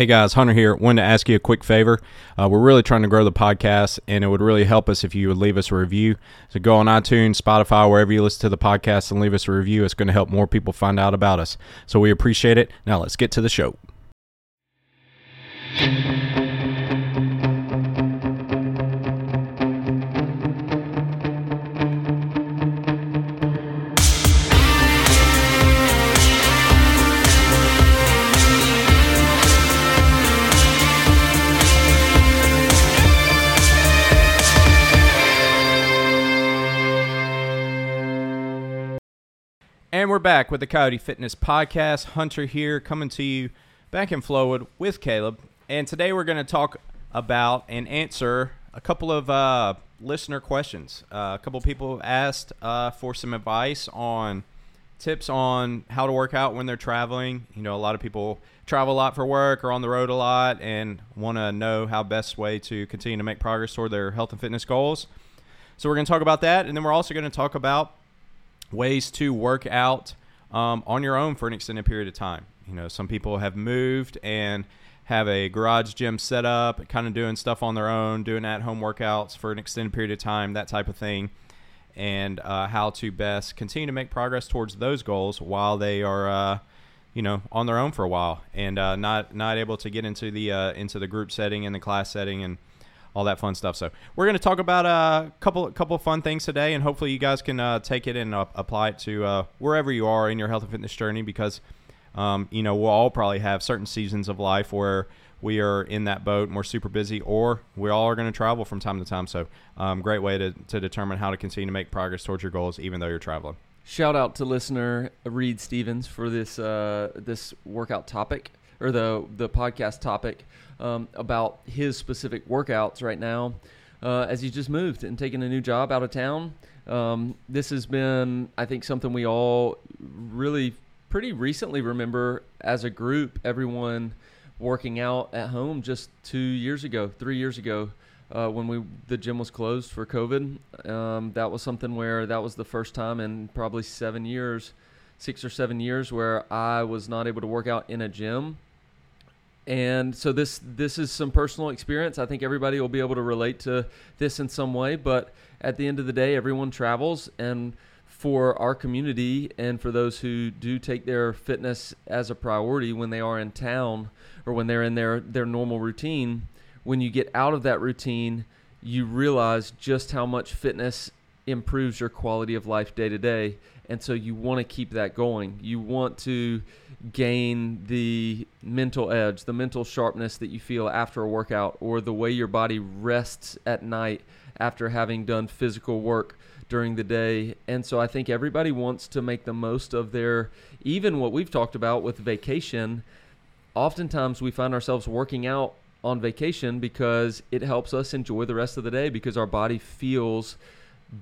Hey guys, Hunter here. Wanted to ask you a quick favor. Uh, we're really trying to grow the podcast, and it would really help us if you would leave us a review. So go on iTunes, Spotify, wherever you listen to the podcast, and leave us a review. It's going to help more people find out about us. So we appreciate it. Now let's get to the show. And we're back with the Coyote Fitness Podcast. Hunter here, coming to you back in Flowood with Caleb. And today we're going to talk about and answer a couple of uh, listener questions. Uh, a couple people asked uh, for some advice on tips on how to work out when they're traveling. You know, a lot of people travel a lot for work or on the road a lot and want to know how best way to continue to make progress toward their health and fitness goals. So we're going to talk about that, and then we're also going to talk about ways to work out um, on your own for an extended period of time. You know, some people have moved and have a garage gym set up, kind of doing stuff on their own, doing at home workouts for an extended period of time, that type of thing, and uh, how to best continue to make progress towards those goals while they are. Uh, you know, on their own for a while, and uh, not not able to get into the uh, into the group setting and the class setting, and all that fun stuff. So we're going to talk about a couple couple of fun things today, and hopefully you guys can uh, take it and uh, apply it to uh, wherever you are in your health and fitness journey. Because um, you know we'll all probably have certain seasons of life where we are in that boat and we're super busy, or we all are going to travel from time to time. So um, great way to, to determine how to continue to make progress towards your goals, even though you're traveling. Shout out to listener Reed Stevens for this uh, this workout topic or the the podcast topic um, about his specific workouts right now uh, as he just moved and taken a new job out of town. Um, this has been, I think, something we all really pretty recently remember as a group. Everyone working out at home just two years ago, three years ago. Uh, when we the gym was closed for COVID, um, that was something where that was the first time in probably seven years, six or seven years, where I was not able to work out in a gym and so this this is some personal experience. I think everybody will be able to relate to this in some way. But at the end of the day, everyone travels, and for our community and for those who do take their fitness as a priority when they are in town or when they're in their their normal routine, when you get out of that routine, you realize just how much fitness improves your quality of life day to day and so you want to keep that going you want to gain the mental edge the mental sharpness that you feel after a workout or the way your body rests at night after having done physical work during the day and so i think everybody wants to make the most of their even what we've talked about with vacation oftentimes we find ourselves working out on vacation because it helps us enjoy the rest of the day because our body feels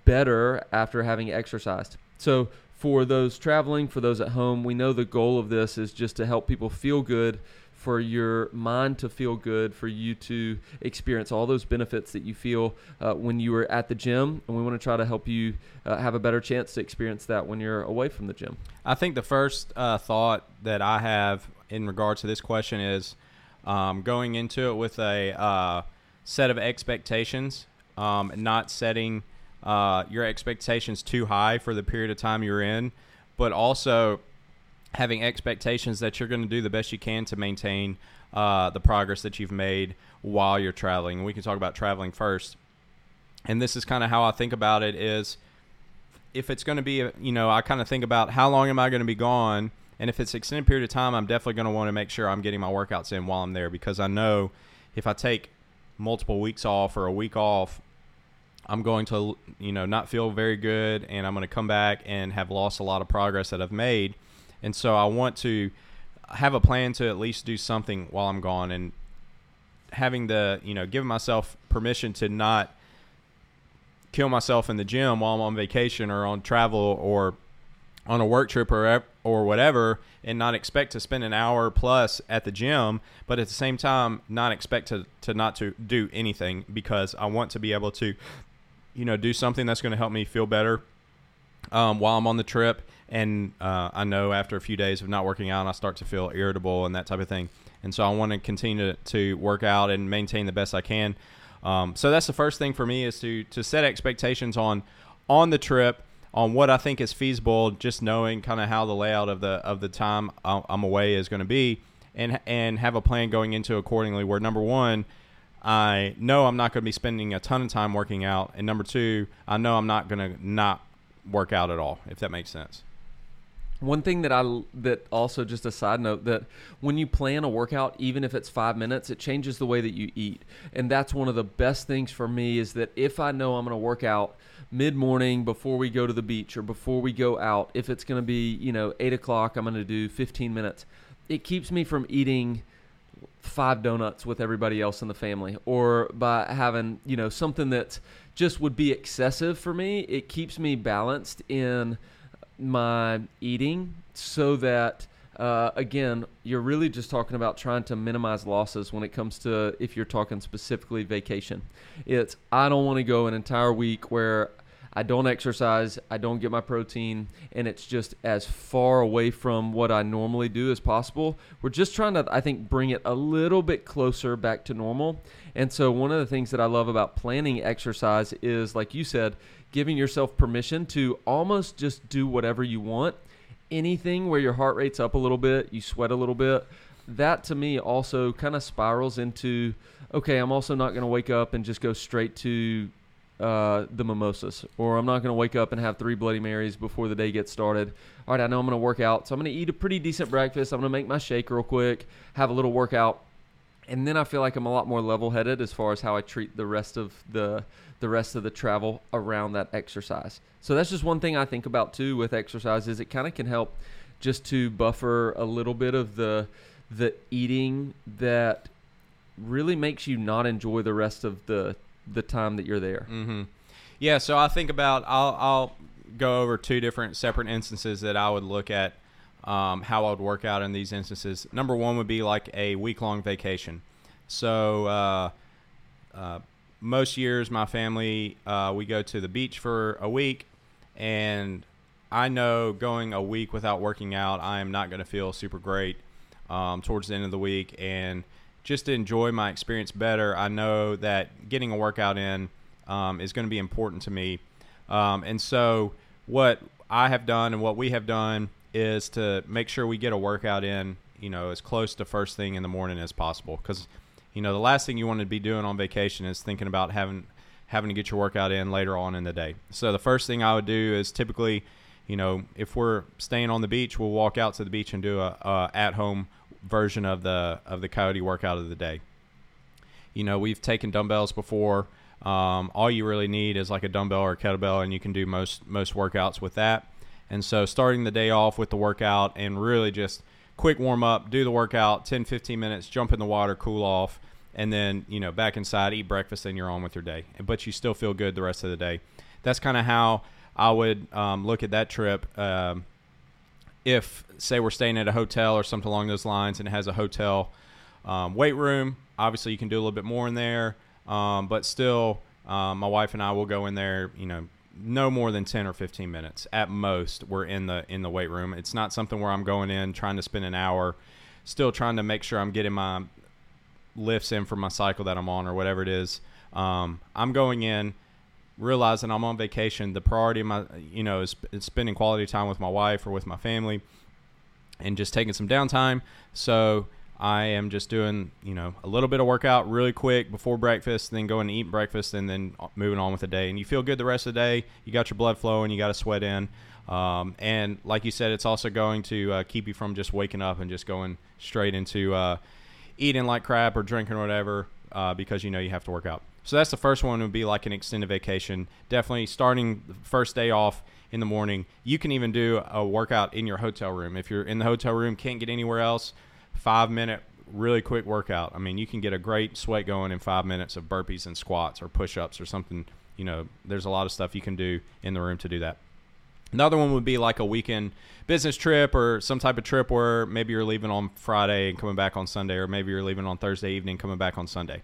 better after having exercised. So, for those traveling, for those at home, we know the goal of this is just to help people feel good, for your mind to feel good, for you to experience all those benefits that you feel uh, when you are at the gym. And we want to try to help you uh, have a better chance to experience that when you're away from the gym. I think the first uh, thought that I have in regards to this question is um, going into it with a uh, set of expectations, um, not setting – uh, your expectations too high for the period of time you're in, but also having expectations that you're going to do the best you can to maintain uh, the progress that you've made while you're traveling. We can talk about traveling first. And this is kind of how I think about it is if it's going to be, you know, I kind of think about how long am I going to be gone? And if it's extended period of time, I'm definitely going to want to make sure I'm getting my workouts in while I'm there because I know if I take multiple weeks off or a week off, I'm going to, you know, not feel very good, and I'm going to come back and have lost a lot of progress that I've made. And so I want to have a plan to at least do something while I'm gone, and having the, you know, giving myself permission to not kill myself in the gym while I'm on vacation or on travel or on a work trip or or whatever and not expect to spend an hour plus at the gym but at the same time not expect to, to not to do anything because I want to be able to you know, do something that's going to help me feel better um, while I'm on the trip. And uh, I know after a few days of not working out, I start to feel irritable and that type of thing. and so I want to continue to, to work out and maintain the best I can. Um, so that's the first thing for me is to to set expectations on on the trip on what I think is feasible, just knowing kind of how the layout of the of the time I'm away is going to be, and and have a plan going into accordingly. Where number one, I know I'm not going to be spending a ton of time working out, and number two, I know I'm not going to not work out at all. If that makes sense. One thing that I that also just a side note that when you plan a workout, even if it's five minutes, it changes the way that you eat, and that's one of the best things for me is that if I know I'm going to work out mid morning before we go to the beach or before we go out, if it's going to be you know eight o'clock, I'm going to do 15 minutes. It keeps me from eating five donuts with everybody else in the family or by having you know something that just would be excessive for me. It keeps me balanced in my eating so that uh, again you're really just talking about trying to minimize losses when it comes to if you're talking specifically vacation it's i don't want to go an entire week where i don't exercise i don't get my protein and it's just as far away from what i normally do as possible we're just trying to i think bring it a little bit closer back to normal and so one of the things that i love about planning exercise is like you said giving yourself permission to almost just do whatever you want. Anything where your heart rate's up a little bit, you sweat a little bit, that to me also kind of spirals into okay, I'm also not going to wake up and just go straight to uh, the mimosas, or I'm not going to wake up and have three Bloody Marys before the day gets started. All right, I know I'm going to work out, so I'm going to eat a pretty decent breakfast. I'm going to make my shake real quick, have a little workout, and then I feel like I'm a lot more level-headed as far as how I treat the rest of the the rest of the travel around that exercise. So that's just one thing I think about too with exercise is it kind of can help just to buffer a little bit of the the eating that really makes you not enjoy the rest of the the time that you're there. Mm-hmm. Yeah, so I think about I'll I'll go over two different separate instances that I would look at um, how I would work out in these instances. Number one would be like a week long vacation. So uh, uh, most years, my family uh, we go to the beach for a week, and I know going a week without working out, I am not going to feel super great um, towards the end of the week. And just to enjoy my experience better, I know that getting a workout in um, is going to be important to me. Um, and so, what I have done and what we have done is to make sure we get a workout in, you know, as close to first thing in the morning as possible. Because you know the last thing you want to be doing on vacation is thinking about having having to get your workout in later on in the day. So the first thing I would do is typically, you know, if we're staying on the beach, we'll walk out to the beach and do a, a at home version of the of the coyote workout of the day. You know, we've taken dumbbells before. Um, all you really need is like a dumbbell or a kettlebell, and you can do most most workouts with that. And so, starting the day off with the workout and really just quick warm up, do the workout, 10, 15 minutes, jump in the water, cool off, and then, you know, back inside, eat breakfast, and you're on with your day. But you still feel good the rest of the day. That's kind of how I would um, look at that trip. Um, if, say, we're staying at a hotel or something along those lines and it has a hotel um, weight room, obviously you can do a little bit more in there. Um, but still, um, my wife and I will go in there, you know, no more than 10 or 15 minutes at most we're in the in the weight room it's not something where i'm going in trying to spend an hour still trying to make sure i'm getting my lifts in for my cycle that i'm on or whatever it is um, i'm going in realizing i'm on vacation the priority of my you know is, is spending quality time with my wife or with my family and just taking some downtime so I am just doing, you know, a little bit of workout really quick before breakfast, then going to eat breakfast, and then moving on with the day. And you feel good the rest of the day. You got your blood flowing, you got to sweat in. Um, and like you said, it's also going to uh, keep you from just waking up and just going straight into uh, eating like crap or drinking or whatever uh, because you know you have to work out. So that's the first one would be like an extended vacation. Definitely starting the first day off in the morning. You can even do a workout in your hotel room. If you're in the hotel room, can't get anywhere else, five minute really quick workout. I mean, you can get a great sweat going in five minutes of burpees and squats or push ups or something. You know, there's a lot of stuff you can do in the room to do that. Another one would be like a weekend business trip or some type of trip where maybe you're leaving on Friday and coming back on Sunday, or maybe you're leaving on Thursday evening, coming back on Sunday.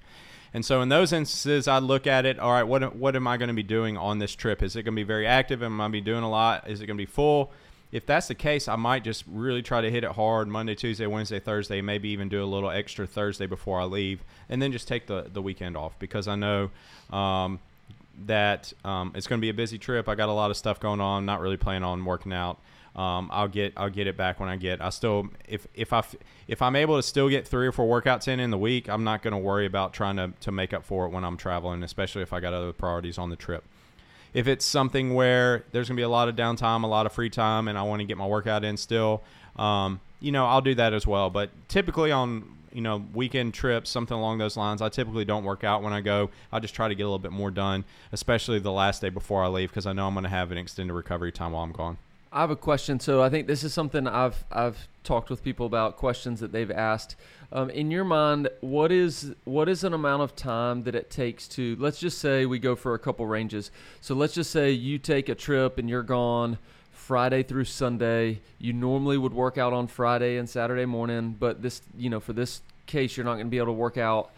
And so in those instances, I look at it. All right, what what am I going to be doing on this trip? Is it going to be very active? Am I going to be doing a lot? Is it going to be full? if that's the case, I might just really try to hit it hard Monday, Tuesday, Wednesday, Thursday, maybe even do a little extra Thursday before I leave, and then just take the, the weekend off because I know um, that um, it's going to be a busy trip. I got a lot of stuff going on. Not really planning on working out. Um, I'll get I'll get it back when I get. I still if if I if I'm able to still get three or four workouts in in the week, I'm not going to worry about trying to to make up for it when I'm traveling, especially if I got other priorities on the trip. If it's something where there's going to be a lot of downtime, a lot of free time, and I want to get my workout in still, um, you know, I'll do that as well. But typically on you know weekend trips, something along those lines, I typically don't work out when I go. I just try to get a little bit more done, especially the last day before I leave, because I know I'm going to have an extended recovery time while I'm gone. I have a question. So I think this is something I've I've talked with people about questions that they've asked. Um, in your mind, what is what is an amount of time that it takes to let's just say we go for a couple ranges. So let's just say you take a trip and you're gone Friday through Sunday. You normally would work out on Friday and Saturday morning, but this you know for this case you're not going to be able to work out.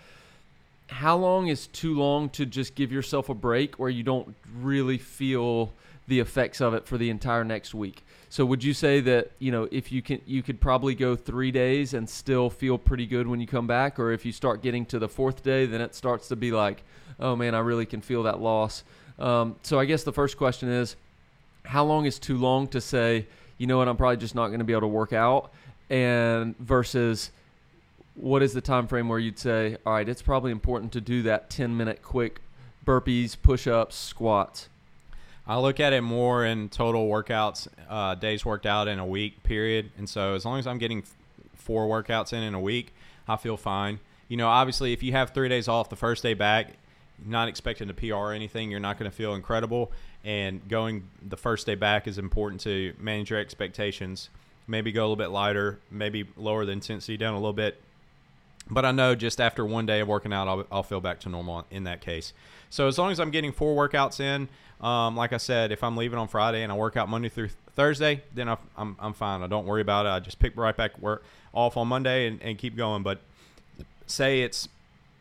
How long is too long to just give yourself a break where you don't really feel the effects of it for the entire next week. So would you say that you know if you can you could probably go three days and still feel pretty good when you come back, or if you start getting to the fourth day, then it starts to be like, oh man, I really can feel that loss. Um, so I guess the first question is, how long is too long to say, you know what, I'm probably just not going to be able to work out, and versus what is the time frame where you'd say, all right, it's probably important to do that 10 minute quick burpees, push ups, squats. I look at it more in total workouts, uh, days worked out in a week period. And so as long as I'm getting four workouts in in a week, I feel fine. You know, obviously, if you have three days off, the first day back, not expecting to PR or anything, you're not going to feel incredible. And going the first day back is important to manage your expectations. Maybe go a little bit lighter, maybe lower the intensity down a little bit. But I know just after one day of working out, I'll, I'll feel back to normal in that case. So as long as I'm getting four workouts in, um, like I said, if I'm leaving on Friday and I work out Monday through Thursday, then I, I'm I'm fine. I don't worry about it. I just pick right back work off on Monday and, and keep going. But say it's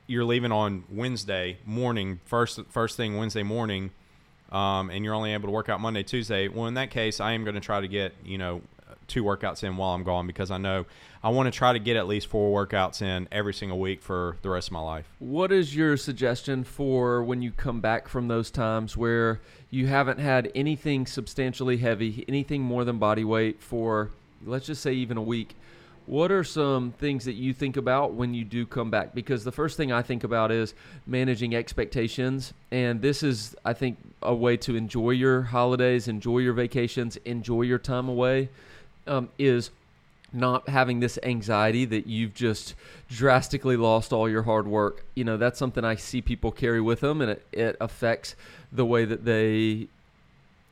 you're leaving on Wednesday morning, first first thing Wednesday morning, um, and you're only able to work out Monday, Tuesday. Well, in that case, I am going to try to get you know two workouts in while I'm gone because I know I want to try to get at least four workouts in every single week for the rest of my life. What is your suggestion for when you come back from those times where you haven't had anything substantially heavy, anything more than body weight for, let's just say, even a week? What are some things that you think about when you do come back? Because the first thing I think about is managing expectations. And this is, I think, a way to enjoy your holidays, enjoy your vacations, enjoy your time away um, is not having this anxiety that you've just drastically lost all your hard work. You know, that's something I see people carry with them, and it, it affects the way that they,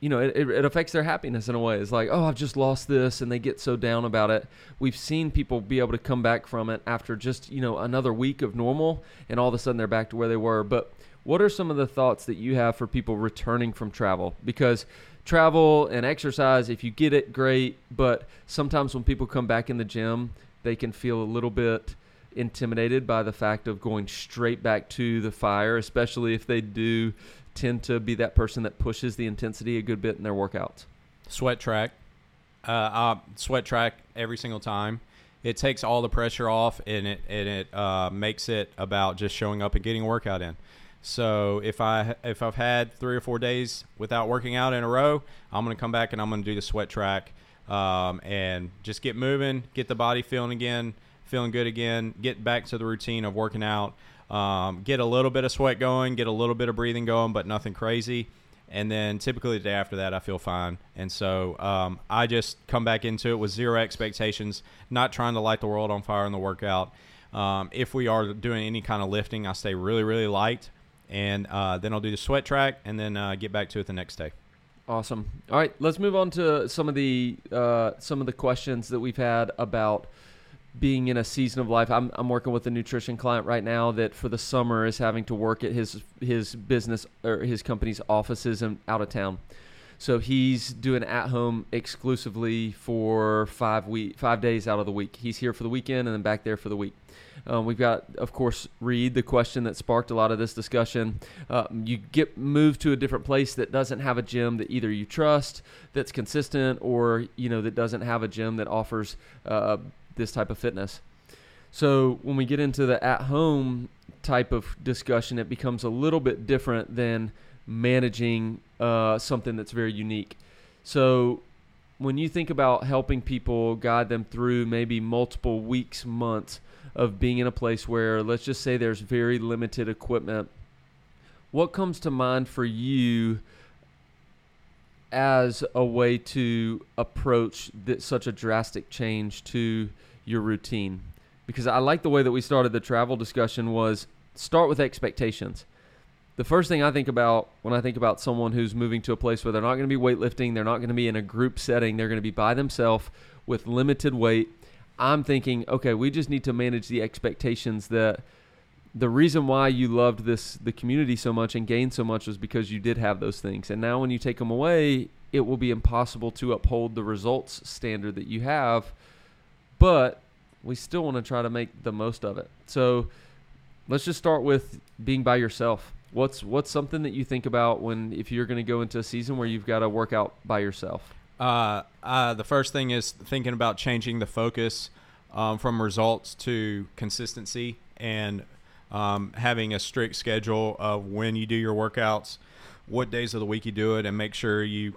you know, it, it affects their happiness in a way. It's like, oh, I've just lost this, and they get so down about it. We've seen people be able to come back from it after just, you know, another week of normal, and all of a sudden they're back to where they were. But what are some of the thoughts that you have for people returning from travel? Because travel and exercise, if you get it, great. But sometimes when people come back in the gym, they can feel a little bit intimidated by the fact of going straight back to the fire, especially if they do tend to be that person that pushes the intensity a good bit in their workouts. Sweat track. Uh, I sweat track every single time. It takes all the pressure off and it and it uh, makes it about just showing up and getting a workout in. So if I if I've had three or four days without working out in a row, I'm going to come back and I'm going to do the sweat track um, and just get moving, get the body feeling again, feeling good again, get back to the routine of working out, um, get a little bit of sweat going, get a little bit of breathing going, but nothing crazy. And then typically the day after that, I feel fine. And so um, I just come back into it with zero expectations, not trying to light the world on fire in the workout. Um, if we are doing any kind of lifting, I stay really, really light and uh, then I'll do the sweat track, and then uh, get back to it the next day. Awesome. All right, let's move on to some of the uh, some of the questions that we've had about being in a season of life. I'm I'm working with a nutrition client right now that for the summer is having to work at his his business or his company's offices and out of town. So he's doing at home exclusively for five week, five days out of the week. He's here for the weekend and then back there for the week. Um, we've got, of course, Reed, the question that sparked a lot of this discussion. Uh, you get moved to a different place that doesn't have a gym that either you trust, that's consistent, or you know that doesn't have a gym that offers uh, this type of fitness. So when we get into the at-home type of discussion, it becomes a little bit different than managing uh, something that's very unique. So when you think about helping people guide them through maybe multiple weeks, months of being in a place where, let's just say, there's very limited equipment, what comes to mind for you as a way to approach that such a drastic change to your routine? Because I like the way that we started the travel discussion was start with expectations the first thing I think about when I think about someone who's moving to a place where they're not going to be weightlifting, they're not going to be in a group setting, they're going to be by themselves with limited weight. I'm thinking, okay, we just need to manage the expectations that the reason why you loved this the community so much and gained so much was because you did have those things. And now when you take them away, it will be impossible to uphold the results standard that you have. But we still want to try to make the most of it. So let's just start with being by yourself What's what's something that you think about when if you're going to go into a season where you've got to work out by yourself? Uh, uh, the first thing is thinking about changing the focus um, from results to consistency and um, having a strict schedule of when you do your workouts, what days of the week you do it, and make sure you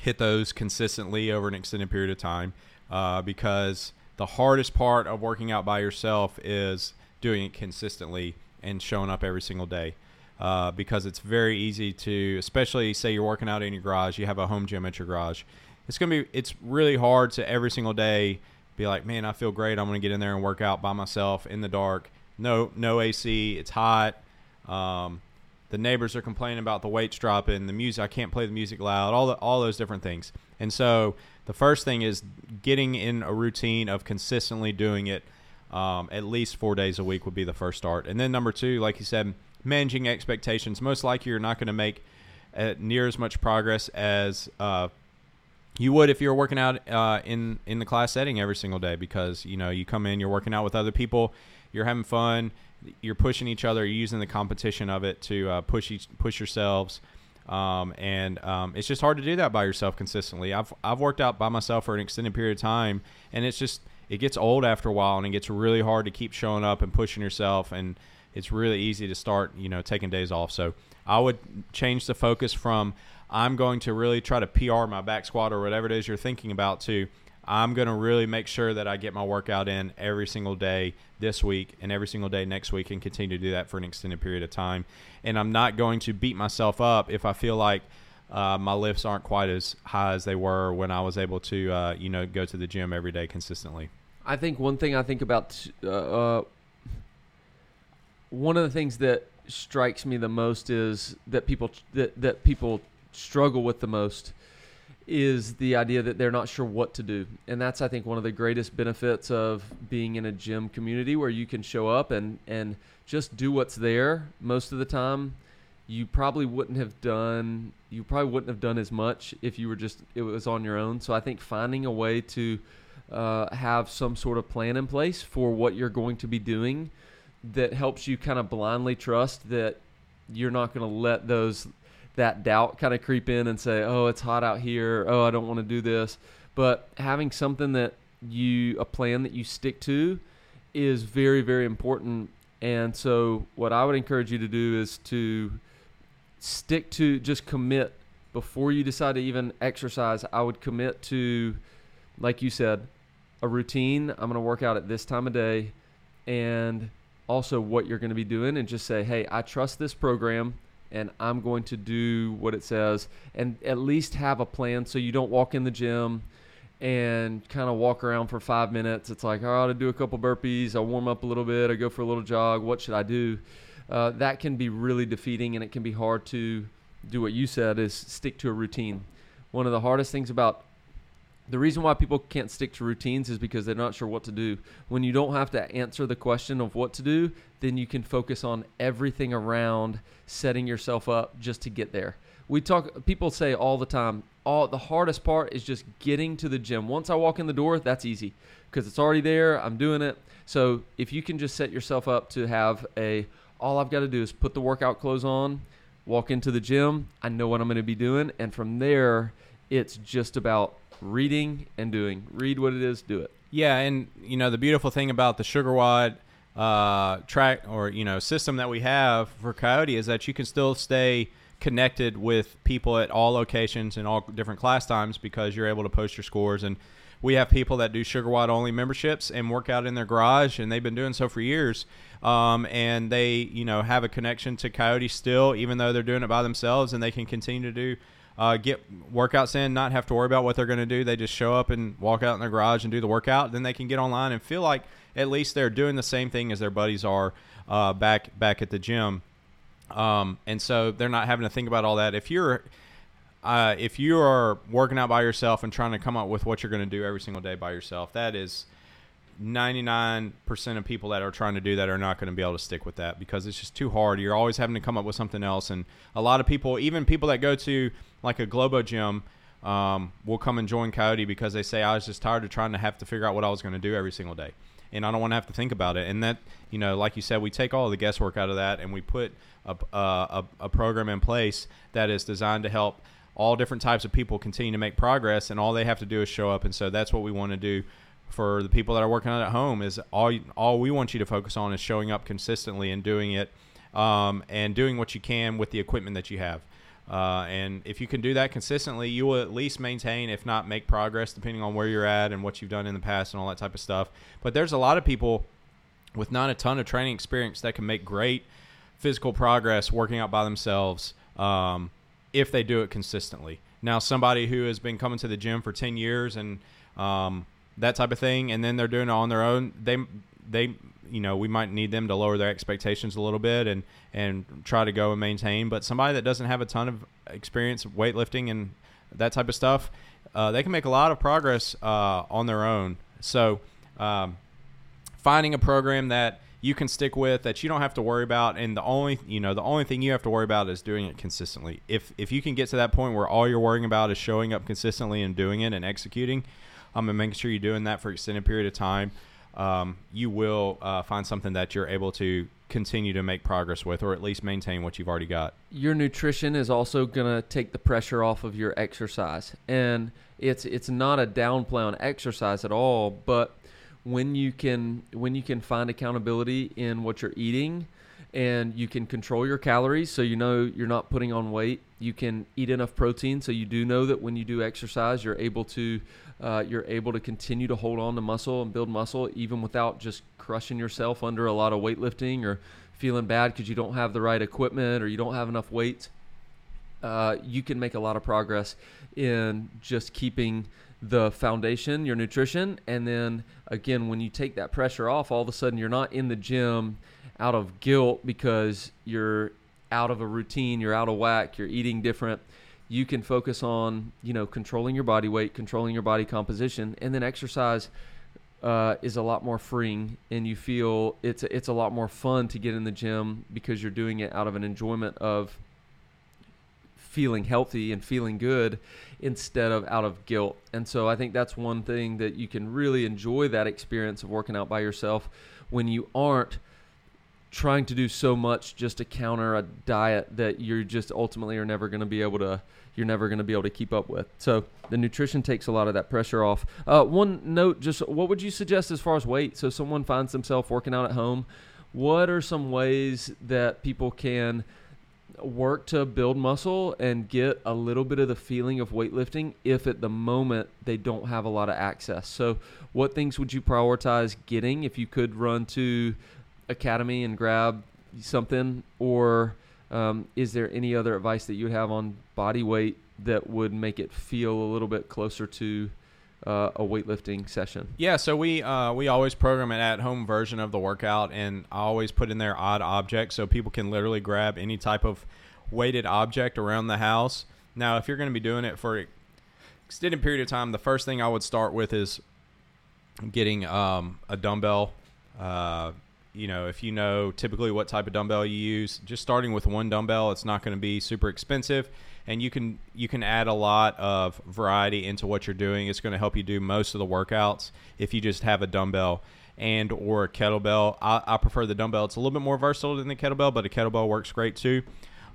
hit those consistently over an extended period of time. Uh, because the hardest part of working out by yourself is doing it consistently and showing up every single day. Uh, because it's very easy to, especially say you're working out in your garage, you have a home gym at your garage. It's gonna be, it's really hard to every single day be like, man, I feel great. I'm gonna get in there and work out by myself in the dark. No, no AC. It's hot. Um, the neighbors are complaining about the weights dropping. The music, I can't play the music loud. All the, all those different things. And so the first thing is getting in a routine of consistently doing it um, at least four days a week would be the first start. And then number two, like you said, managing expectations. Most likely, you're not going to make uh, near as much progress as uh, you would if you were working out uh, in in the class setting every single day because you know you come in, you're working out with other people, you're having fun, you're pushing each other, you're using the competition of it to uh, push each push yourselves. Um, and um, it's just hard to do that by yourself consistently. I've I've worked out by myself for an extended period of time, and it's just it gets old after a while and it gets really hard to keep showing up and pushing yourself and it's really easy to start you know taking days off so i would change the focus from i'm going to really try to pr my back squat or whatever it is you're thinking about to i'm going to really make sure that i get my workout in every single day this week and every single day next week and continue to do that for an extended period of time and i'm not going to beat myself up if i feel like uh, my lifts aren't quite as high as they were when I was able to, uh, you know, go to the gym every day consistently. I think one thing I think about uh, uh, one of the things that strikes me the most is that people that that people struggle with the most is the idea that they're not sure what to do. And that's I think one of the greatest benefits of being in a gym community where you can show up and and just do what's there most of the time. You probably wouldn't have done you probably wouldn't have done as much if you were just it was on your own. So I think finding a way to uh, have some sort of plan in place for what you're going to be doing that helps you kind of blindly trust that you're not going to let those that doubt kind of creep in and say, "Oh, it's hot out here. Oh, I don't want to do this." But having something that you a plan that you stick to is very very important. And so what I would encourage you to do is to stick to just commit before you decide to even exercise. I would commit to like you said, a routine. I'm going to work out at this time of day and also what you're going to be doing and just say, hey, I trust this program and I'm going to do what it says and at least have a plan so you don't walk in the gym and kind of walk around for five minutes. It's like, all right, I do a couple burpees, I warm up a little bit, I go for a little jog. What should I do? Uh, that can be really defeating and it can be hard to do what you said is stick to a routine. One of the hardest things about the reason why people can't stick to routines is because they're not sure what to do. When you don't have to answer the question of what to do, then you can focus on everything around setting yourself up just to get there. we talk. People say all the time. All the hardest part is just getting to the gym. Once I walk in the door, that's easy because it's already there. I'm doing it. So if you can just set yourself up to have a, all I've got to do is put the workout clothes on, walk into the gym. I know what I'm going to be doing, and from there, it's just about reading and doing. Read what it is, do it. Yeah, and you know the beautiful thing about the Sugar WOD uh, track or you know system that we have for Coyote is that you can still stay connected with people at all locations and all different class times because you're able to post your scores and we have people that do Sugar WOD only memberships and work out in their garage and they've been doing so for years um, and they you know have a connection to Coyote still even though they're doing it by themselves and they can continue to do uh, get workouts in, not have to worry about what they're going to do. They just show up and walk out in their garage and do the workout. Then they can get online and feel like at least they're doing the same thing as their buddies are uh, back back at the gym. Um, and so they're not having to think about all that. If you're uh, if you are working out by yourself and trying to come up with what you're going to do every single day by yourself, that is 99% of people that are trying to do that are not going to be able to stick with that because it's just too hard. You're always having to come up with something else. And a lot of people, even people that go to like a Globo gym, um, will come and join Coyote because they say, I was just tired of trying to have to figure out what I was going to do every single day. And I don't want to have to think about it. And that, you know, like you said, we take all the guesswork out of that and we put a, a, a program in place that is designed to help all different types of people continue to make progress. And all they have to do is show up. And so that's what we want to do for the people that are working out at home is all all we want you to focus on is showing up consistently and doing it um, and doing what you can with the equipment that you have. Uh, and if you can do that consistently, you will at least maintain, if not make progress, depending on where you're at and what you've done in the past and all that type of stuff. But there's a lot of people with not a ton of training experience that can make great physical progress working out by themselves um, if they do it consistently. Now, somebody who has been coming to the gym for 10 years and um, that type of thing, and then they're doing it on their own. They they you know we might need them to lower their expectations a little bit and and try to go and maintain. But somebody that doesn't have a ton of experience weightlifting and that type of stuff, uh, they can make a lot of progress uh, on their own. So um, finding a program that you can stick with that you don't have to worry about and the only you know the only thing you have to worry about is doing it consistently if if you can get to that point where all you're worrying about is showing up consistently and doing it and executing um, and making sure you're doing that for an extended period of time, um, you will uh, find something that you're able to continue to make progress with, or at least maintain what you've already got. Your nutrition is also going to take the pressure off of your exercise, and it's it's not a downplay on exercise at all, but when you can when you can find accountability in what you're eating and you can control your calories so you know you're not putting on weight you can eat enough protein so you do know that when you do exercise you're able to uh, you're able to continue to hold on to muscle and build muscle even without just crushing yourself under a lot of weightlifting or feeling bad because you don't have the right equipment or you don't have enough weight. Uh, you can make a lot of progress in just keeping the foundation, your nutrition, and then again, when you take that pressure off, all of a sudden you're not in the gym out of guilt because you're out of a routine, you're out of whack, you're eating different. You can focus on you know controlling your body weight, controlling your body composition, and then exercise uh, is a lot more freeing, and you feel it's it's a lot more fun to get in the gym because you're doing it out of an enjoyment of feeling healthy and feeling good instead of out of guilt. And so I think that's one thing that you can really enjoy that experience of working out by yourself when you aren't trying to do so much just to counter a diet that you're just ultimately are never going to be able to you're never going to be able to keep up with. So the nutrition takes a lot of that pressure off. Uh, one note, just what would you suggest as far as weight? So someone finds themselves working out at home. What are some ways that people can work to build muscle and get a little bit of the feeling of weightlifting if at the moment they don't have a lot of access? So what things would you prioritize getting if you could run to academy and grab something or um, is there any other advice that you have on body weight that would make it feel a little bit closer to uh, a weightlifting session? Yeah, so we uh, we always program an at-home version of the workout, and I always put in there odd objects so people can literally grab any type of weighted object around the house. Now, if you're going to be doing it for extended period of time, the first thing I would start with is getting um, a dumbbell. Uh, you know if you know typically what type of dumbbell you use, just starting with one dumbbell, it's not going to be super expensive, and you can you can add a lot of variety into what you're doing. It's going to help you do most of the workouts if you just have a dumbbell and or a kettlebell. I, I prefer the dumbbell. It's a little bit more versatile than the kettlebell, but a kettlebell works great too.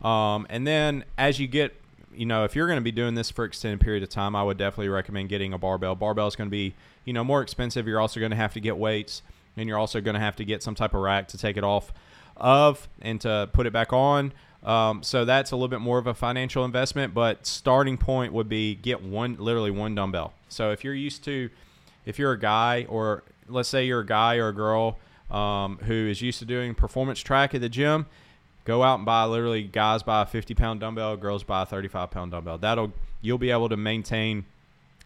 Um, and then as you get you know, if you're going to be doing this for extended period of time, I would definitely recommend getting a barbell. Barbell is going to be, you know, more expensive. You're also going to have to get weights, and you're also going to have to get some type of rack to take it off of and to put it back on. Um, so that's a little bit more of a financial investment, but starting point would be get one, literally one dumbbell. So if you're used to, if you're a guy, or let's say you're a guy or a girl um, who is used to doing performance track at the gym, Go out and buy literally guys buy a 50 pound dumbbell, girls buy a 35 pound dumbbell. That'll you'll be able to maintain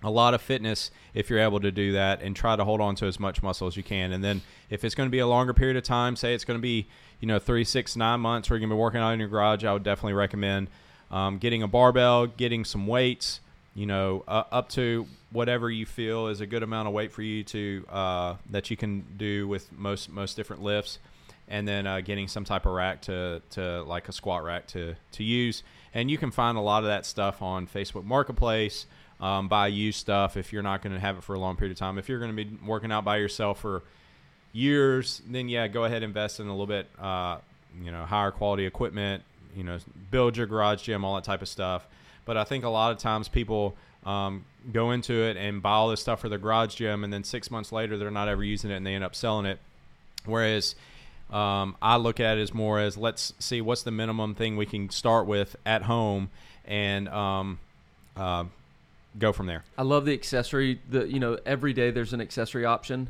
a lot of fitness if you're able to do that and try to hold on to as much muscle as you can. And then if it's going to be a longer period of time, say it's going to be you know three, six, nine months where you're to be working out in your garage, I would definitely recommend um, getting a barbell, getting some weights. You know, uh, up to whatever you feel is a good amount of weight for you to uh, that you can do with most most different lifts and then uh, getting some type of rack to, to like a squat rack to, to use. And you can find a lot of that stuff on Facebook Marketplace. Um, buy used stuff if you're not going to have it for a long period of time. If you're going to be working out by yourself for years, then yeah, go ahead invest in a little bit, uh, you know, higher quality equipment. You know, build your garage gym, all that type of stuff. But I think a lot of times people um, go into it and buy all this stuff for their garage gym, and then six months later they're not ever using it, and they end up selling it. Whereas um, I look at it as more as let's see what's the minimum thing we can start with at home and um, uh, go from there. I love the accessory. The you know every day there's an accessory option.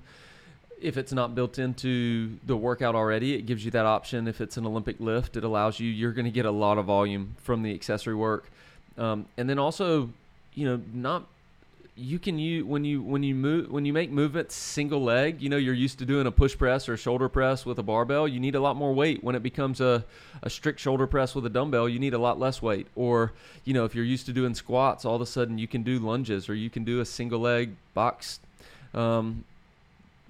If it's not built into the workout already, it gives you that option. If it's an Olympic lift, it allows you. You're going to get a lot of volume from the accessory work, um, and then also, you know, not you can use when you when you move when you make movements single leg you know you're used to doing a push press or shoulder press with a barbell you need a lot more weight when it becomes a, a strict shoulder press with a dumbbell you need a lot less weight or you know if you're used to doing squats all of a sudden you can do lunges or you can do a single leg box um,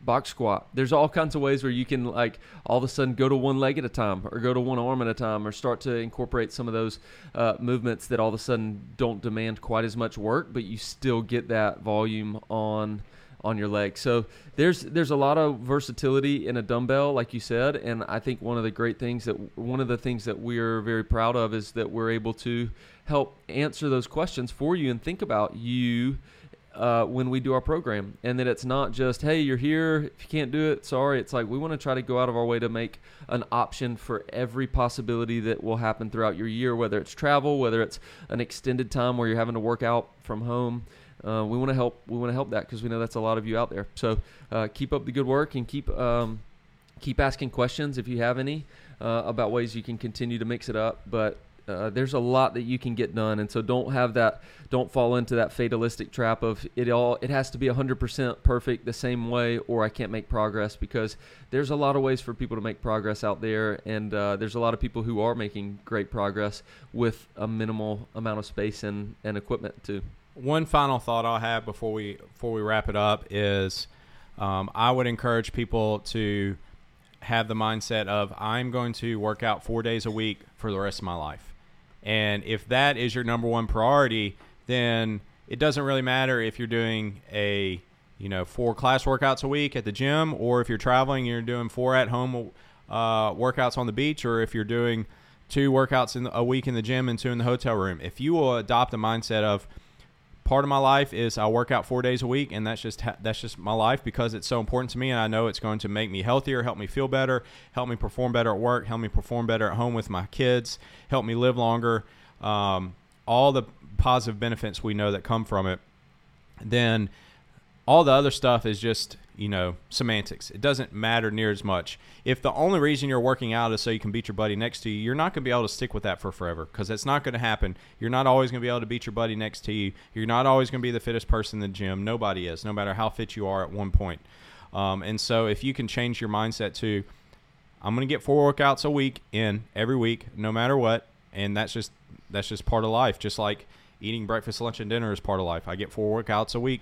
box squat. There's all kinds of ways where you can like all of a sudden go to one leg at a time or go to one arm at a time or start to incorporate some of those uh, movements that all of a sudden don't demand quite as much work, but you still get that volume on on your leg. So there's there's a lot of versatility in a dumbbell, like you said, and I think one of the great things that one of the things that we're very proud of is that we're able to help answer those questions for you and think about you uh, when we do our program, and that it's not just hey, you're here. If you can't do it, sorry. It's like we want to try to go out of our way to make an option for every possibility that will happen throughout your year, whether it's travel, whether it's an extended time where you're having to work out from home. Uh, we want to help. We want to help that because we know that's a lot of you out there. So uh, keep up the good work and keep um, keep asking questions if you have any uh, about ways you can continue to mix it up. But uh, there's a lot that you can get done, and so don't have that. Don't fall into that fatalistic trap of it all. It has to be 100% perfect the same way, or I can't make progress because there's a lot of ways for people to make progress out there, and uh, there's a lot of people who are making great progress with a minimal amount of space and, and equipment too. One final thought I'll have before we before we wrap it up is, um, I would encourage people to have the mindset of I'm going to work out four days a week for the rest of my life and if that is your number one priority, then it doesn't really matter if you're doing a you know four class workouts a week at the gym, or if you're traveling, you're doing four at home uh, workouts on the beach, or if you're doing two workouts in the, a week in the gym and two in the hotel room. If you will adopt a mindset of part of my life is I work out four days a week, and that's just that's just my life because it's so important to me, and I know it's going to make me healthier, help me feel better, help me perform better at work, help me perform better at home with my kids, help me live longer. Um, all the positive benefits we know that come from it. Then all the other stuff is just you know, semantics. It doesn't matter near as much. If the only reason you're working out is so you can beat your buddy next to you, you're not going to be able to stick with that for forever because that's not going to happen. You're not always going to be able to beat your buddy next to you. You're not always going to be the fittest person in the gym. Nobody is, no matter how fit you are at one point. Um, and so if you can change your mindset to, I'm going to get four workouts a week in every week, no matter what, and that's just that's just part of life. Just like eating breakfast, lunch, and dinner is part of life. I get four workouts a week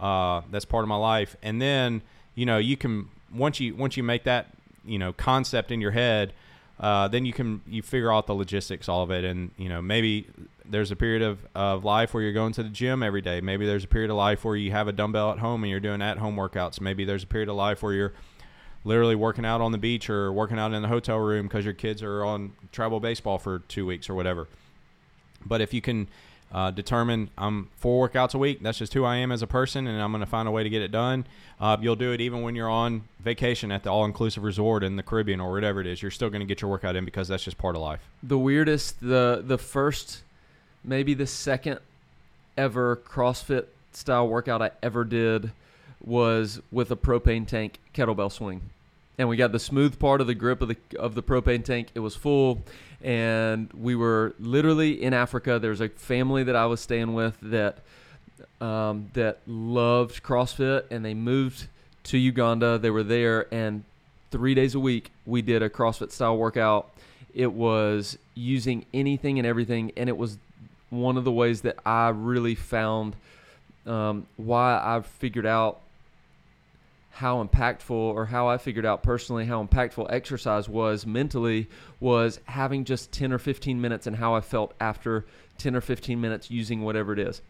uh, that's part of my life. And then you know you can once you once you make that you know concept in your head, uh, then you can you figure out the logistics all of it, and you know maybe there's a period of, of life where you're going to the gym every day. Maybe there's a period of life where you have a dumbbell at home and you're doing at home workouts. Maybe there's a period of life where you're literally working out on the beach or working out in the hotel room because your kids are on travel baseball for two weeks or whatever. But if you can uh, determine I'm four workouts a week, that's just who I am as a person, and I'm going to find a way to get it done. Uh, you'll do it even when you're on vacation at the all-inclusive resort in the Caribbean or whatever it is. You're still going to get your workout in because that's just part of life. The weirdest, the the first, maybe the second ever CrossFit style workout I ever did was with a propane tank kettlebell swing. And we got the smooth part of the grip of the of the propane tank. It was full and we were literally in Africa. There's a family that I was staying with that um, that loved CrossFit, and they moved to Uganda. They were there, and three days a week we did a CrossFit style workout. It was using anything and everything, and it was one of the ways that I really found um, why I figured out how impactful or how I figured out personally how impactful exercise was mentally was having just 10 or 15 minutes and how I felt after 10 or 15 minutes using whatever it is.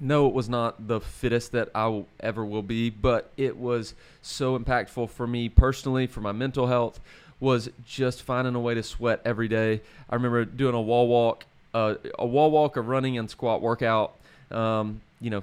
No, it was not the fittest that I ever will be, but it was so impactful for me personally, for my mental health, was just finding a way to sweat every day. I remember doing a wall walk, uh, a wall walk, a running and squat workout. Um, you know,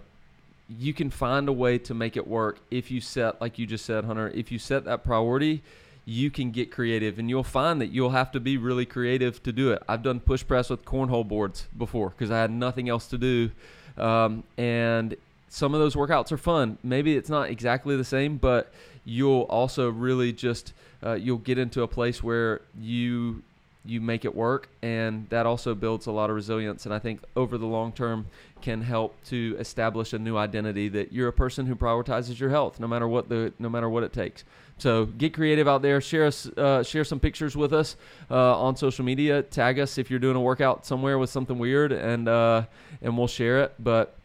you can find a way to make it work if you set, like you just said, Hunter, if you set that priority, you can get creative and you'll find that you'll have to be really creative to do it. I've done push press with cornhole boards before because I had nothing else to do. Um, and some of those workouts are fun. Maybe it's not exactly the same, but you'll also really just uh, you'll get into a place where you you make it work and that also builds a lot of resilience and i think over the long term can help to establish a new identity that you're a person who prioritizes your health no matter what the no matter what it takes. So get creative out there. Share us uh, share some pictures with us uh, on social media. Tag us if you're doing a workout somewhere with something weird and uh, and we'll share it. But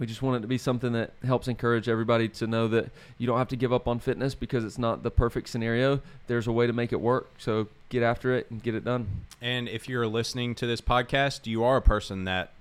we just want it to be something that helps encourage everybody to know that you don't have to give up on fitness because it's not the perfect scenario. There's a way to make it work. So get after it and get it done. And if you're listening to this podcast, you are a person that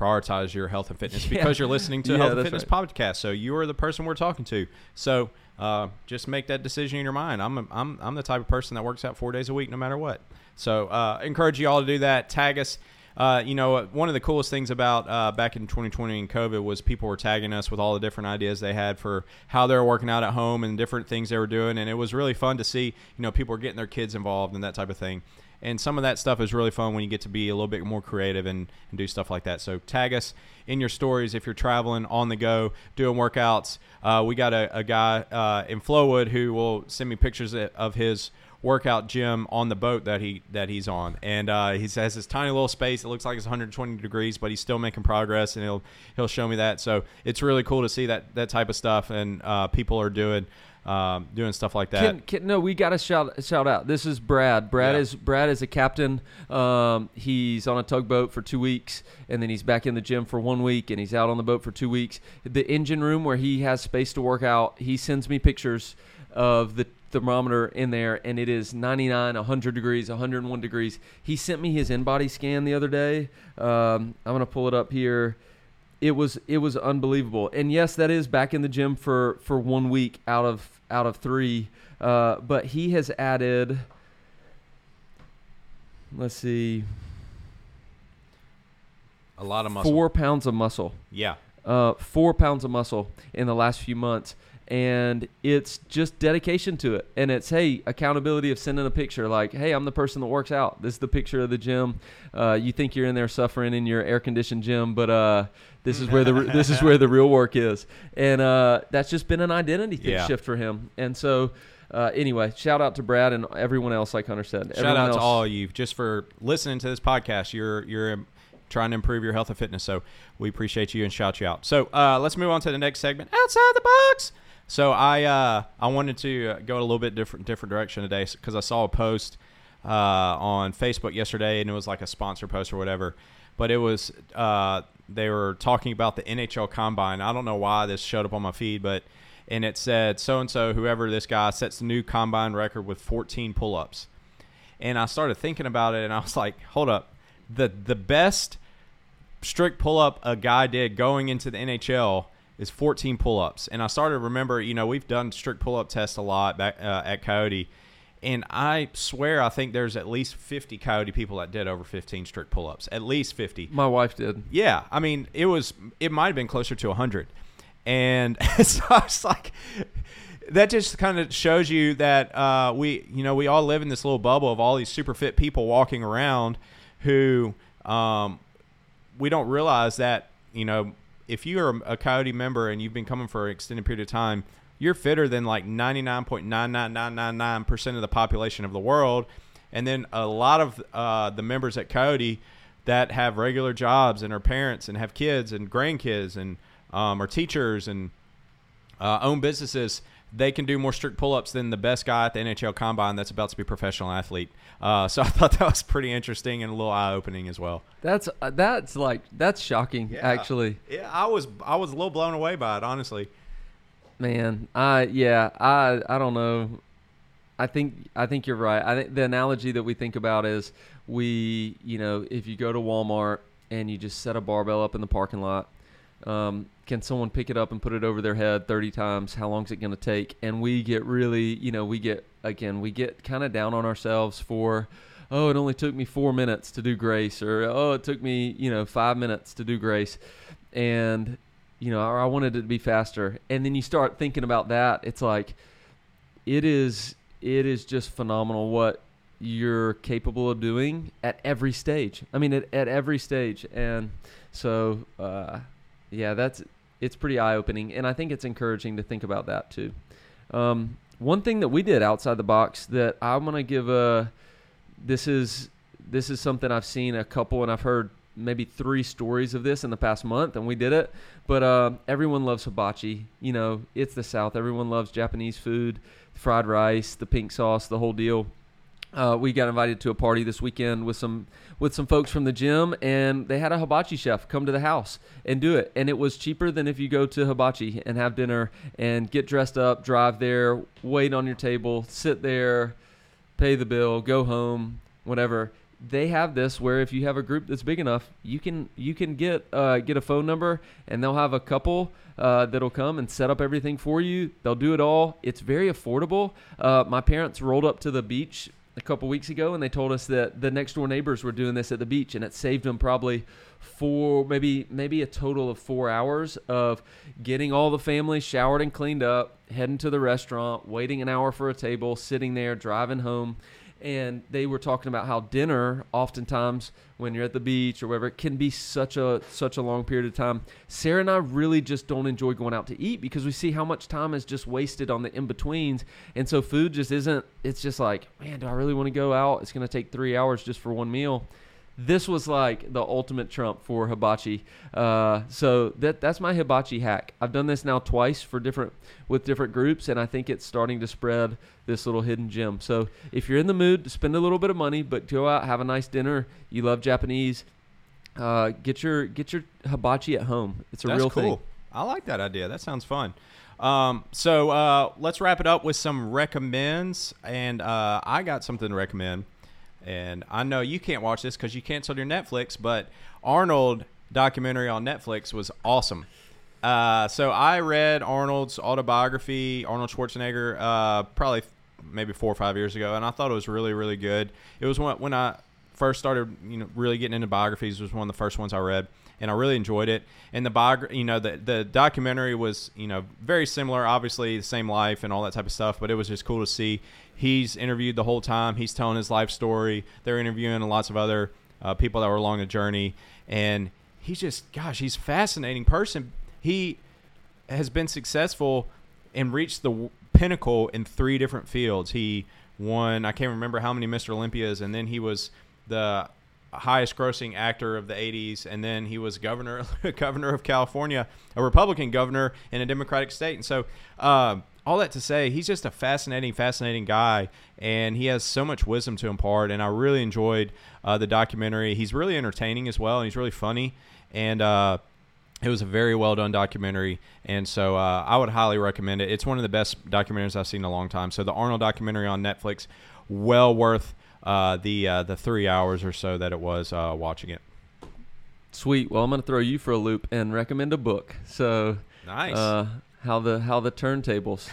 prioritizes your health and fitness yeah. because you're listening to a yeah, health and fitness right. podcast. So you are the person we're talking to. So uh, just make that decision in your mind. I'm, a, I'm, I'm the type of person that works out four days a week no matter what. So uh, encourage you all to do that. Tag us uh, you know, one of the coolest things about uh, back in 2020 and COVID was people were tagging us with all the different ideas they had for how they were working out at home and different things they were doing, and it was really fun to see. You know, people were getting their kids involved and that type of thing. And some of that stuff is really fun when you get to be a little bit more creative and, and do stuff like that. So tag us in your stories if you're traveling on the go, doing workouts. Uh, we got a, a guy uh, in Flowood who will send me pictures of his workout gym on the boat that he that he's on, and uh, he has this tiny little space. It looks like it's 120 degrees, but he's still making progress, and he'll he'll show me that. So it's really cool to see that that type of stuff, and uh, people are doing. Um, doing stuff like that. Can, can, no, we got to shout shout out. This is Brad. Brad yeah. is Brad is a captain. Um, he's on a tugboat for two weeks, and then he's back in the gym for one week, and he's out on the boat for two weeks. The engine room where he has space to work out. He sends me pictures of the thermometer in there and it is 99 100 degrees 101 degrees. He sent me his in-body scan the other day. Um, i'm going to pull it up here. It was it was unbelievable. And yes that is back in the gym for for one week out of out of three. Uh, but he has added let's see a lot of muscle. four pounds of muscle. Yeah. Uh, four pounds of muscle in the last few months and it's just dedication to it and it's hey accountability of sending a picture like hey i'm the person that works out this is the picture of the gym uh, you think you're in there suffering in your air conditioned gym but uh, this is where the this is where the real work is and uh, that's just been an identity yeah. shift for him and so uh, anyway, shout out to Brad and everyone else, like Hunter said. Shout everyone out else. to all of you just for listening to this podcast. You're you're trying to improve your health and fitness. So we appreciate you and shout you out. So uh, let's move on to the next segment. Outside the box. So I uh, I wanted to go a little bit different different direction today because I saw a post uh, on Facebook yesterday and it was like a sponsor post or whatever, but it was uh, they were talking about the NHL Combine. I don't know why this showed up on my feed, but and it said so and so, whoever this guy sets the new combine record with 14 pull ups. And I started thinking about it, and I was like, hold up, the the best strict pull up a guy did going into the NHL is 14 pull ups. And I started to remember, you know, we've done strict pull up tests a lot back uh, at Coyote. And I swear, I think there's at least 50 Coyote people that did over 15 strict pull ups. At least 50. My wife did. Yeah. I mean, it was, it might have been closer to 100. And so I was like, that just kind of shows you that uh, we, you know, we all live in this little bubble of all these super fit people walking around who um, we don't realize that, you know, if you're a Coyote member and you've been coming for an extended period of time, you're fitter than like 99.99999% of the population of the world. And then a lot of uh, the members at Coyote that have regular jobs and are parents and have kids and grandkids and um, are teachers and uh, own businesses, they can do more strict pull-ups than the best guy at the NHL Combine that's about to be a professional athlete. Uh, so I thought that was pretty interesting and a little eye-opening as well. That's uh, that's like that's shocking, Yeah. actually. Yeah, I was I was a little blown away by it, honestly. Man, I yeah, I I don't know. I think I think you're right. I think the analogy that we think about is we, you know, if you go to Walmart and you just set a barbell up in the parking lot, um, can someone pick it up and put it over their head 30 times? How long is it going to take? And we get really, you know, we get again, we get kind of down on ourselves for oh, it only took me 4 minutes to do grace or oh, it took me, you know, 5 minutes to do grace. And you know, I wanted it to be faster. And then you start thinking about that, it's like it is it is just phenomenal what you're capable of doing at every stage. I mean, at, at every stage. And so, uh, yeah, that's it's pretty eye opening, and I think it's encouraging to think about that too. Um, one thing that we did outside the box that I'm gonna give a this is this is something I've seen a couple, and I've heard maybe three stories of this in the past month, and we did it. But uh, everyone loves hibachi. You know, it's the South. Everyone loves Japanese food, fried rice, the pink sauce, the whole deal. Uh, we got invited to a party this weekend with some with some folks from the gym, and they had a hibachi chef come to the house and do it. And it was cheaper than if you go to hibachi and have dinner and get dressed up, drive there, wait on your table, sit there, pay the bill, go home, whatever. They have this where if you have a group that's big enough, you can you can get uh, get a phone number and they'll have a couple uh, that'll come and set up everything for you. They'll do it all. It's very affordable. Uh, my parents rolled up to the beach a couple weeks ago and they told us that the next door neighbors were doing this at the beach and it saved them probably four maybe maybe a total of four hours of getting all the family showered and cleaned up heading to the restaurant waiting an hour for a table sitting there driving home and they were talking about how dinner oftentimes when you're at the beach or wherever it can be such a such a long period of time. Sarah and i really just don't enjoy going out to eat because we see how much time is just wasted on the in-betweens. And so food just isn't it's just like man do i really want to go out? It's going to take three hours just for one meal this was like the ultimate trump for hibachi. Uh, so that that's my hibachi hack. I've done this now twice for different with different groups, and I think it's starting to spread this little hidden gem. So if you're in the mood to spend a little bit of money, but go out have a nice dinner, you love Japanese, uh, get your get your hibachi at home. It's a That's real cool. thing. I like that idea. That sounds fun. Um, so uh, let's wrap it up with some recommends, and uh, I got something to recommend. And I know you can't watch this because you canceled your Netflix, but Arnold documentary on Netflix was awesome. Uh, so I read Arnold's autobiography, Arnold Schwarzenegger, uh, probably maybe four or five years ago, and I thought it was really, really good. It was when, when I first started, you know, really getting into biographies. Was one of the first ones I read, and I really enjoyed it. And the biog- you know, the the documentary was, you know, very similar. Obviously, the same life and all that type of stuff, but it was just cool to see. He's interviewed the whole time. He's telling his life story. They're interviewing lots of other uh, people that were along the journey, and he's just, gosh, he's fascinating person. He has been successful and reached the pinnacle in three different fields. He won, I can't remember how many Mr. Olympias, and then he was the highest grossing actor of the 80s and then he was governor governor of California a Republican governor in a Democratic state and so uh, all that to say he's just a fascinating fascinating guy and he has so much wisdom to impart and I really enjoyed uh, the documentary he's really entertaining as well and he's really funny and uh, it was a very well done documentary, and so uh, I would highly recommend it. It's one of the best documentaries I've seen in a long time. So the Arnold documentary on Netflix, well worth uh, the uh, the three hours or so that it was uh, watching it. Sweet. Well, I'm going to throw you for a loop and recommend a book. So Nice. uh, how the how the turntables.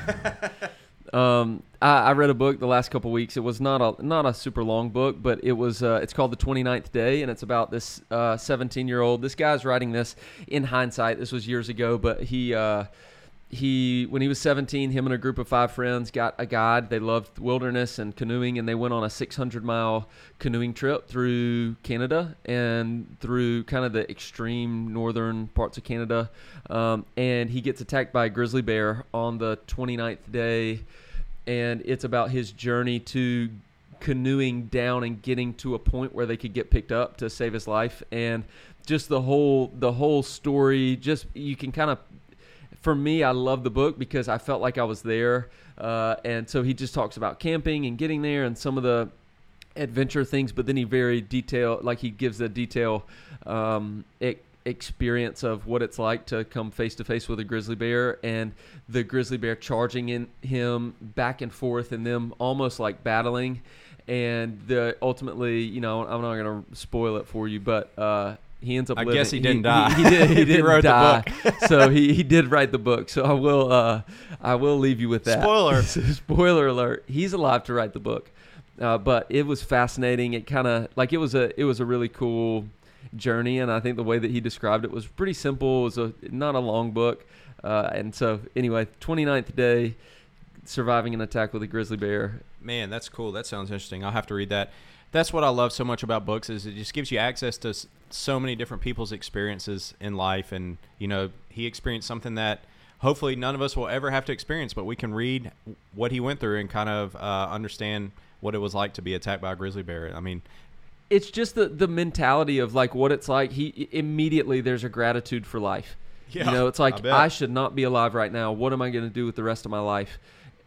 um, I, I read a book the last couple weeks. It was not a not a super long book, but it was. Uh, it's called The 29th Day, and it's about this 17 year old. This guy's writing this in hindsight. This was years ago, but he. He when he was 17 him and a group of five friends got a guide. They loved wilderness and canoeing and they went on a 600 mile canoeing trip through canada and through kind of the extreme northern parts of canada. Um, and he gets attacked by a grizzly bear on the 29th day and it's about his journey to canoeing down and getting to a point where they could get picked up to save his life. And just the whole the whole story just you can kind of for me, I love the book because I felt like I was there. Uh, and so he just talks about camping and getting there and some of the adventure things, but then he very detail, like he gives a detail um, e- experience of what it's like to come face to face with a grizzly bear and the grizzly bear charging in him back and forth and them almost like battling. And the ultimately, you know, I'm not going to spoil it for you, but uh, he ends up. I living. guess he didn't die. He, did. He He didn't wrote the die. book. so he, he did write the book. So I will uh, I will leave you with that. Spoiler. Spoiler alert. He's alive to write the book. Uh, but it was fascinating. It kind of like it was a it was a really cool journey, and I think the way that he described it was pretty simple. It was a not a long book, uh, and so anyway, 29th day, surviving an attack with a grizzly bear. Man, that's cool. That sounds interesting. I'll have to read that. That's what I love so much about books is it just gives you access to so many different people's experiences in life, and you know he experienced something that hopefully none of us will ever have to experience, but we can read what he went through and kind of uh, understand what it was like to be attacked by a grizzly bear. I mean, It's just the the mentality of like what it's like. He immediately there's a gratitude for life. Yeah, you know, it's like bet. I, should not be alive right now. What am I going to do with the rest of my life?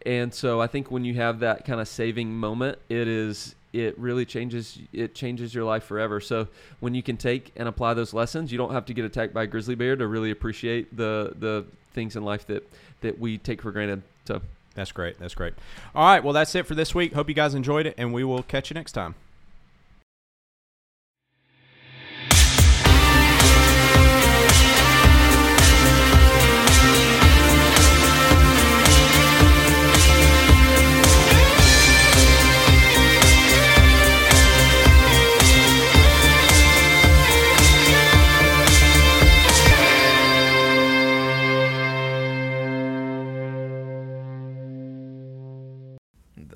And so I think when you have that kind of saving moment, it is it really changes it changes your life forever. So when you can take and apply those lessons, you don't have to get attacked by a grizzly bear to really appreciate the the things in life that that we take for granted. So that's great. That's great. All right, well that's it for this week. Hope you guys enjoyed it, and we will catch you next time.